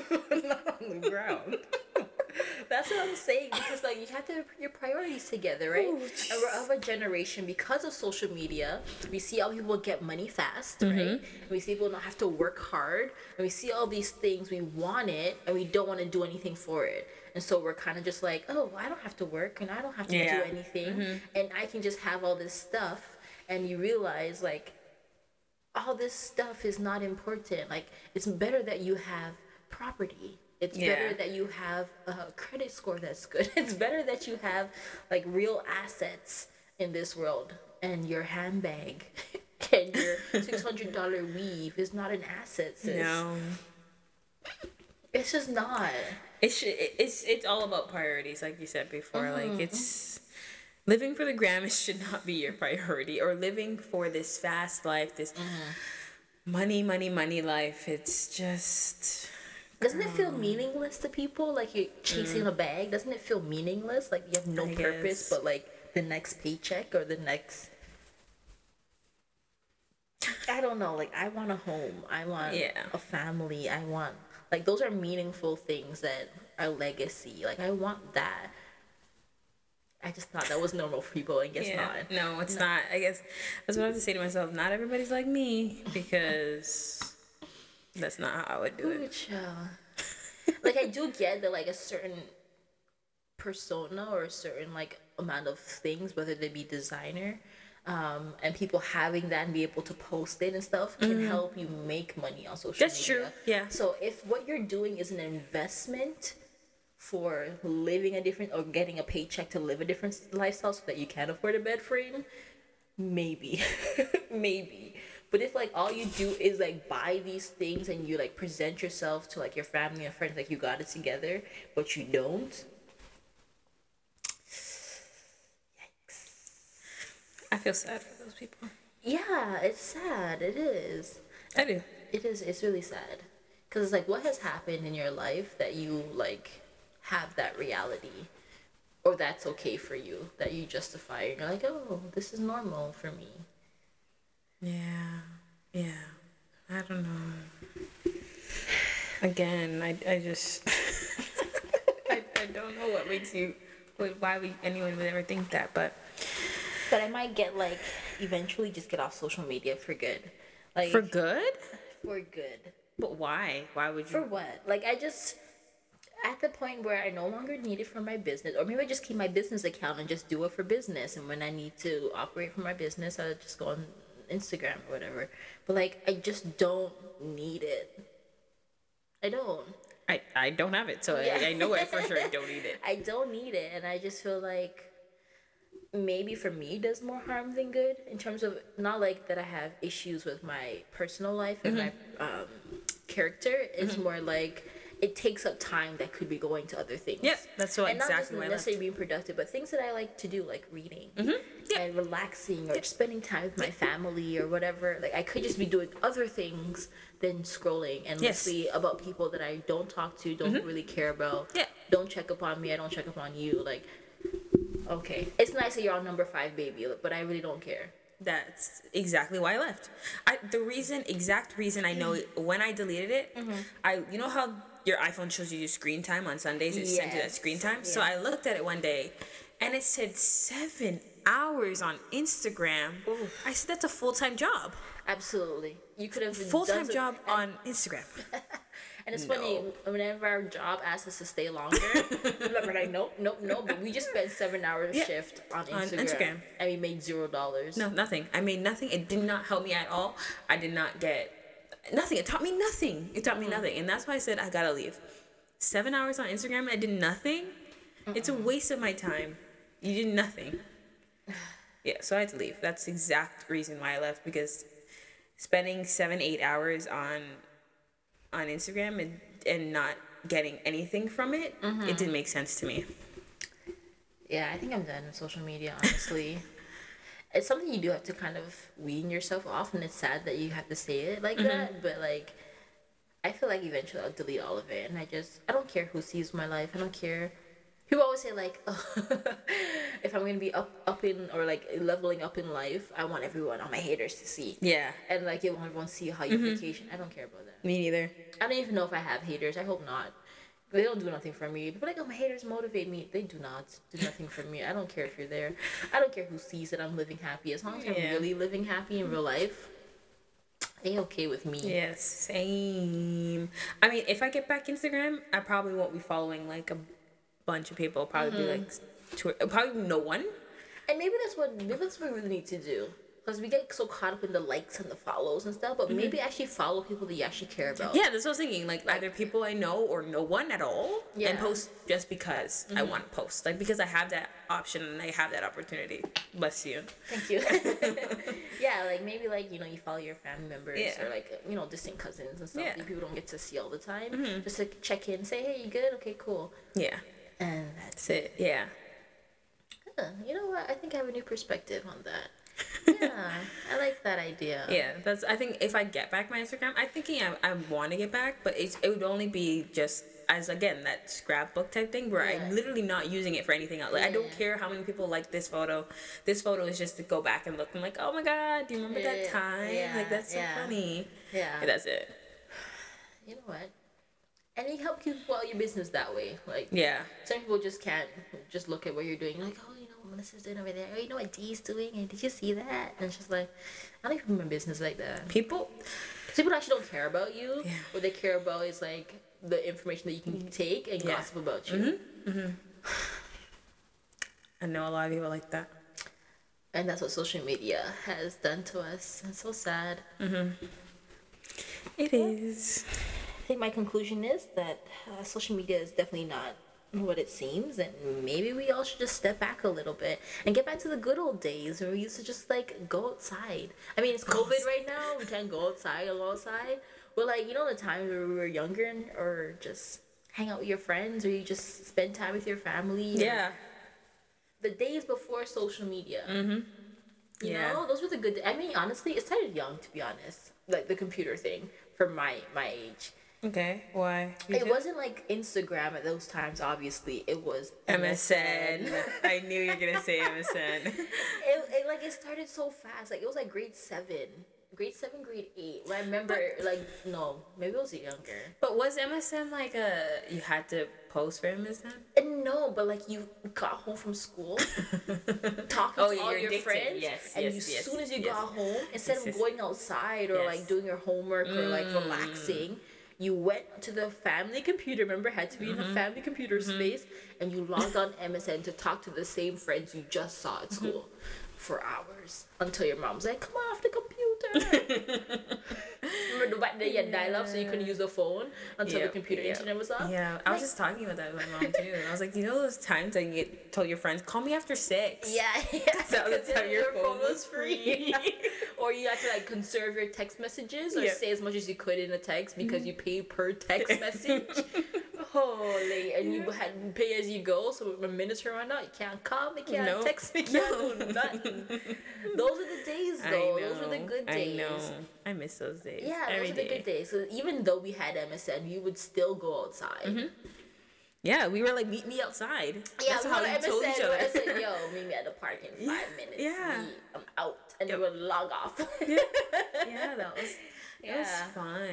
not on the ground. That's what I'm saying because like you have to put your priorities together, right? Ooh, and we're of a generation because of social media. We see how people get money fast, Mm-hmm. right? And we see people not have to work hard, and we see all these things. We want it, and we don't want to do anything for it. And so we're kind of just like, oh, I don't have to work, and I don't have to Yeah. do anything, and I can just have all this stuff. And you realize like all this stuff is not important. Like it's better that you have property. It's Yeah. better that you have a credit score that's good. It's better that you have like real assets in this world. And your handbag and your six hundred dollar weave is not an asset. Sis. No. it's just not. It's it's it's all about priorities, like you said before. Mm-hmm. Like it's living for the gram should not be your priority, or living for this fast life, this Mm-hmm. money, money, money life. It's just Doesn't it feel meaningless to people? Like you're chasing a bag. Doesn't it feel meaningless? Like you have no I purpose, guess. but like the next paycheck or the next. I don't know. Like I want a home. I want Yeah. a family. I want like those are meaningful things that are legacy. Like I want that. I just thought that was normal for people. I guess yeah. not. No, it's not. I guess that's what I have to say to myself. Not everybody's like me because that's not how I would do Ooh, it. like I do get that like a certain persona or a certain like amount of things, whether they be designer, um, and people having that and be able to post it and stuff can help you make money on social Mm-hmm. That's true, yeah. So if what you're doing is an investment for living a different or getting a paycheck to live a different lifestyle so that you can afford a bed frame, maybe. Maybe. But if like all you do is like buy these things and you like present yourself to like your family and friends like you got it together but you don't? Yikes. I feel sad for those people. yeah it's sad. It is. I do. it is. It's really sad. Because it's like what has happened in your life that you like have that reality or that's okay for you that you justify and you're like oh this is normal for me Yeah, yeah. I don't know. Again, I, I just I, I don't know what makes you why we anyone would ever think that, but but i might get like eventually just get off social media for good like for good. for good But why? Why would you For what? Like I just at the point where I no longer need it for my business, or maybe I just keep my business account and just do it for business. And when I need to operate for my business, I just go on Instagram or whatever. But like I just don't need it. I don't. I, I don't have it, so Yeah. I, I know I for sure I don't need it. I don't need it, and I just feel like maybe for me it does more harm than good in terms of not like that I have issues with my personal life and my um, character. It's more like it takes up time that could be going to other things. Yep, that's what and exactly why I just necessarily being productive, but things that I like to do, like reading mm-hmm. and relaxing or spending time with my family or whatever. Like I could just be doing other things than scrolling endlessly about people that I don't talk to, don't mm-hmm. really care about. Yeah. Don't check up on me. I don't check up on you. Like, okay, it's nice that you're on number five, baby, but I really don't care. That's exactly why I left. I the reason, exact reason I know mm-hmm. when I deleted it, Mm-hmm. I you know how your iPhone shows you your screen time on Sundays. It sent you that screen time. So. I looked at it one day, and it said seven hours on Instagram. I said that's a full time job. Absolutely, you could have Full time job and- on Instagram. And it's funny, whenever our job asks us to stay longer, we're like, nope, nope, nope. But we just spent seven hours Yeah. shift on Instagram, On Instagram. and we made zero dollars. No, nothing. I made nothing. It did not help me at all. I did not get nothing. It taught me nothing. It taught me mm-hmm. nothing. And that's why I said I gotta leave. Seven hours on Instagram, I did nothing. It's a waste of my time. You did nothing. Yeah, so I had to leave. That's the exact reason why I left because spending seven, eight hours on on Instagram and, and not getting anything from it, it mm-hmm. didn't make sense to me. Yeah, I think I'm done with social media, honestly. it's something you do have to kind of wean yourself off, and it's sad that you have to say it like mm-hmm. that, but like, I feel like eventually I'll delete all of it, and I just, I don't care who sees my life, I don't care. People always say like, oh, if I'm gonna be up, up in or like leveling up in life, I want everyone, all my haters to see. Yeah. And like, you want everyone to see how you mm-hmm. vacation. I don't care about that. Me neither. I don't even know if I have haters. I hope not. They don't do nothing for me. People like, oh, my haters motivate me. They do not do nothing for me. I don't care if you're there. I don't care who sees that I'm living happy. As long as I'm really living happy in real life, they okay with me. Yes, same. I mean, if I get back Instagram, I probably won't be following like a bunch of people. Probably be mm-hmm. like, two, probably no one. And maybe that's what maybe that's what we really need to do. Because we get so caught up in the likes and the follows and stuff, but maybe actually follow people that you actually care about. Yeah, that's what I was thinking. Like, either people I know or no one at all, Yeah. and post just because I want to post. Like because I have that option and I have that opportunity. Bless you. Thank you. yeah, like maybe like you know you follow your family members Yeah. or like you know distant cousins and stuff Yeah. Mm-hmm. that people don't get to see all the time. Just to check in, say hey, you good? Okay, cool. Yeah, And that's it. Yeah. uh, you know what? I think I have a new perspective on that. Yeah, I like that idea. Yeah, that's. I think if I get back my Instagram, I'm thinking I, I want to get back, but it's, it would only be just as again that scrapbook type thing where Yeah. I'm literally not using it for anything else. Like I don't care how many people like this photo. This photo is just to go back and look and like, oh my god, do you remember Yeah, that time? yeah, like that's so yeah. funny. Yeah. Yeah, that's it. You know what? And it helps keep well your business that way. Like Yeah. some people just can't just look at what you're doing. Like, oh, you Melissa's doing over there. Oh, you know what Dee's doing? And did you see that? And she's like, I don't even my business like that. People. people actually don't care about you. Yeah. What they care about is like the information that you can take and Yeah. Mm-hmm. gossip about you. I know a lot of people like that. And that's what social media has done to us. It's so sad. It is. I think my conclusion is that uh, social media is definitely not what it seems, and maybe we all should just step back a little bit and get back to the good old days where we used to just like go outside. I mean, it's COVID right now; we can't go outside go outside. But like you know, the times where we were younger and, or just hang out with your friends, or you just spend time with your family. Yeah. The days before social media. Mm-hmm. You Yeah. know, those were the good. I mean, honestly, it started young, to be honest. Like the computer thing for my my age. Okay. Why? It wasn't like Instagram at those times. Obviously, it was MSN. I knew you were gonna say MSN. It, it like it started so fast. Like it was like grade seven, grade seven, grade eight. When I remember, like no, maybe it was younger. But was MSN like a you had to post for MSN? And no, but like you got home from school, talking Oh, to yeah, all your addicted. friends, Yes, and yes, you, as yes, soon as you yes. got home, instead Yes, of going outside or Yes. Mm. like doing your homework or like relaxing. You went to the family computer. Remember, had to be in Mm-hmm. the family computer space, and you logged on MSN to talk to the same friends you just saw Mm-hmm. at school for hours until your mom's like, "Come off the computer." Remember the back then you had dial-up, so you couldn't use the phone until the computer yep. internet was up. Yeah, I was just talking about that with my mom too. I was like, you know those times that you get told your friends, call me after six. Yeah, yeah. That was how your phone was free. or you have to like conserve your text messages or Yeah. say as much as you could in a text because you mm-hmm. pay per text message. Holy, and you had pay as you go. So when minutes run out, you can't call me, can't Nope. text me, can't do nothing. Those are the days, though. Those were the good days. I. Miss those days. Yeah, every those are the day. good days. So even though we had MSN, we would still go outside. Mm-hmm. Yeah, we were like, meet me outside. Yeah, That's we how we MSN. told each where I other. said, "Yo, meet me at the park in five minutes. yeah. Me, I'm out," and Yep. you would log off. yeah, that was that was Yeah. fun.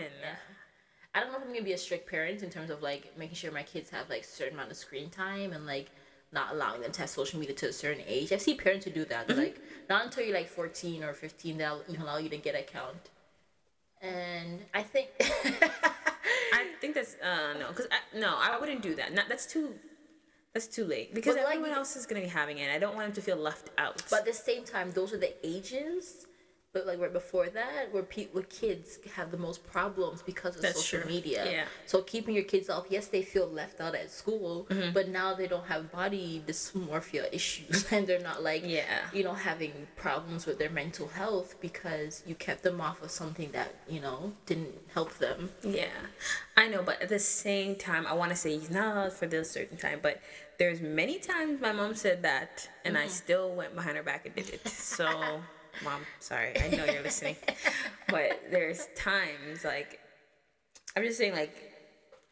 I don't know if I'm gonna be a strict parent in terms of like making sure my kids have like certain amount of screen time and like not allowing them to have social media to a certain age. I see parents who do that. They're like not until you're like 14 or 15 they'll even allow you to get an account. And I think I think that's uh no, cause I, no, I wouldn't do that. Not that's too. That's too late because like, everyone you- else is gonna be having it. I don't want them to feel left out. But at the same time, those are the ages. But like right before that, where pe- where kids have the most problems because of That's social true. media. Yeah. So keeping your kids off, yes, they feel left out at school, Mm-hmm. but now they don't have body dysmorphia issues, and they're not like Yeah. you know having problems with their mental health because you kept them off of something that you know didn't help them. Yeah, I know, but at the same time, I want to say he's not allowed for this certain time. But there's many times my mom said that, and I still went behind her back and did it. So, mom, sorry, I know you're listening, but there's times like I'm just saying, like,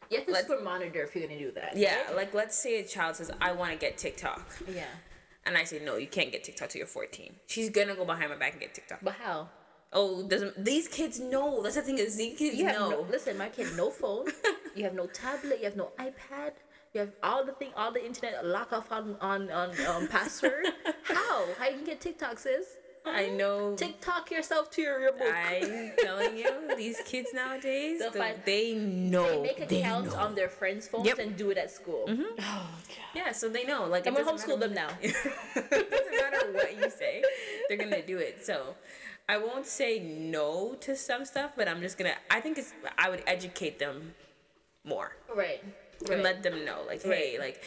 You have to Let's- super monitor if you're gonna do that. yeah, like let's say a child says, "I want to get TikTok," Yeah. and I say, "No, you can't get TikTok till you're 14." She's gonna go behind my back and get TikTok. But how? Oh, doesn't these kids know? That's the thing is these kids You have know. no, listen, my kid, no phone. You have no tablet. You have no iPad. You have all the thing, all the internet lock off on on on um, password. How? How you can get TikTok, sis? I know. TikTok yourself to your book. I'm telling you, these kids nowadays, They'll the- find- they know. They make they accounts know. on their friends' phones Yep. and do it at school. Mm-hmm. Oh god. Yeah, so they know. Like, I'm gonna homeschool them now. it doesn't matter what you say, they're gonna do it. So, I won't say no to some stuff, but I'm just gonna. I think it's. I would educate them more Right. and Right. let them know, like, hey, like,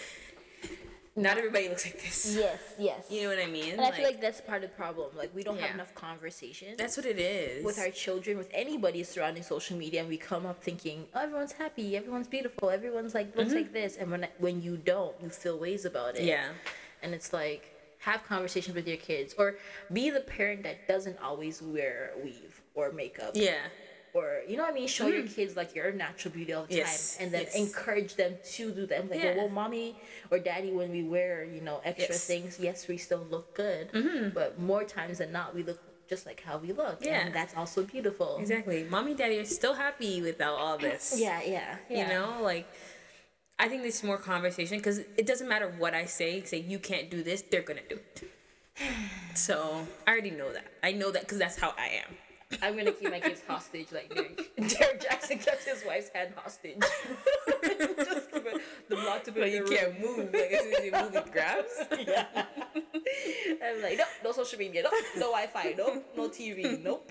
not everybody looks like this. yes. Yes. You know what I mean? And I feel like that's part of the problem. Like we don't Yeah. have enough conversation that's what it is. with our children, with anybody surrounding social media, and we come up thinking, oh, everyone's happy, everyone's beautiful, everyone's like looks mm-hmm. like this, and when when you don't, you feel ways about it. Yeah. And it's like have conversations with your kids, or be the parent that doesn't always wear weave or makeup. Yeah. Or you know what I mean, show your kids like your natural beauty all the Yes, time, and then yes. encourage them to do that. Like, Yeah. well, mommy or daddy, when we wear you know extra Yes. Mm-hmm. things, yes, we still look good, but more times than not, we look just like how we look, Yeah. and that's also beautiful. Exactly. Mommy, daddy are still happy without all this. Yeah, yeah, yeah. You know, like I think there's more conversation because it doesn't matter what I say. Say you can't do this, they're gonna do it. So I already know that. I know that because that's how I am. I'm gonna keep my kids hostage like Derrick, Derrick Jaxn kept his wife's hand hostage. just keep it, the block to put But you can't room. move. Like as soon as you move, it grabs. I'm like, nope, no social media, nope, no Wi-Fi, nope, no TV, nope.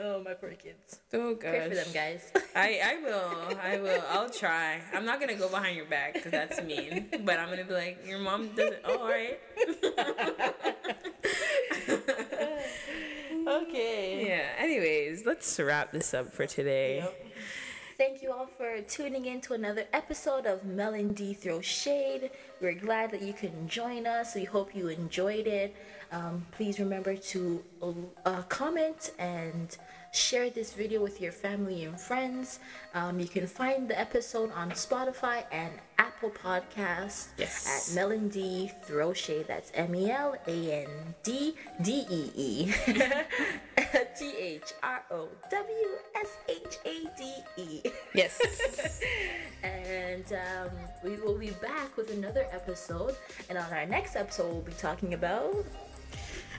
Oh, my poor kids. Oh gosh. Pray for them, guys. I I will. I will. I'll try. I'm not gonna go behind your back because that's mean. But I'm gonna be like, your mom doesn't. Oh, all right. Okay. Yeah. Anyways, let's wrap this up for today. Thank you all for tuning in to another episode of Mel and Dee Throw Shade. We're glad that you can join us. We hope you enjoyed it. Um, please remember to uh, comment and share this video with your family and friends. Um, you can find the episode on Spotify and Apple Podcasts Yes. at Mel and Dee Throw Shade. That's M E L A N D D E E T H R O W S H A D E. Yes. And um, we will be back with another episode. And on our next episode, we'll be talking about.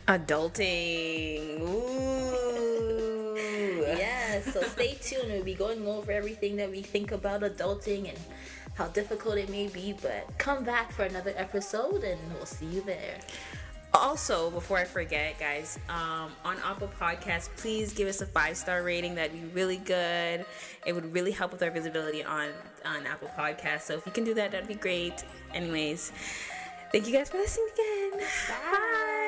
Adulting. Ooh. Yeah, so stay tuned. We'll be going over everything that we think about adulting and how difficult it may be. But come back for another episode, and we'll see you there. Also, before I forget, guys, um, on Apple Podcasts, please give us a five star rating. That'd be really good. It would really help with our visibility on on Apple Podcasts. So if you can do that, that'd be great. Anyways, thank you guys for listening again. Bye.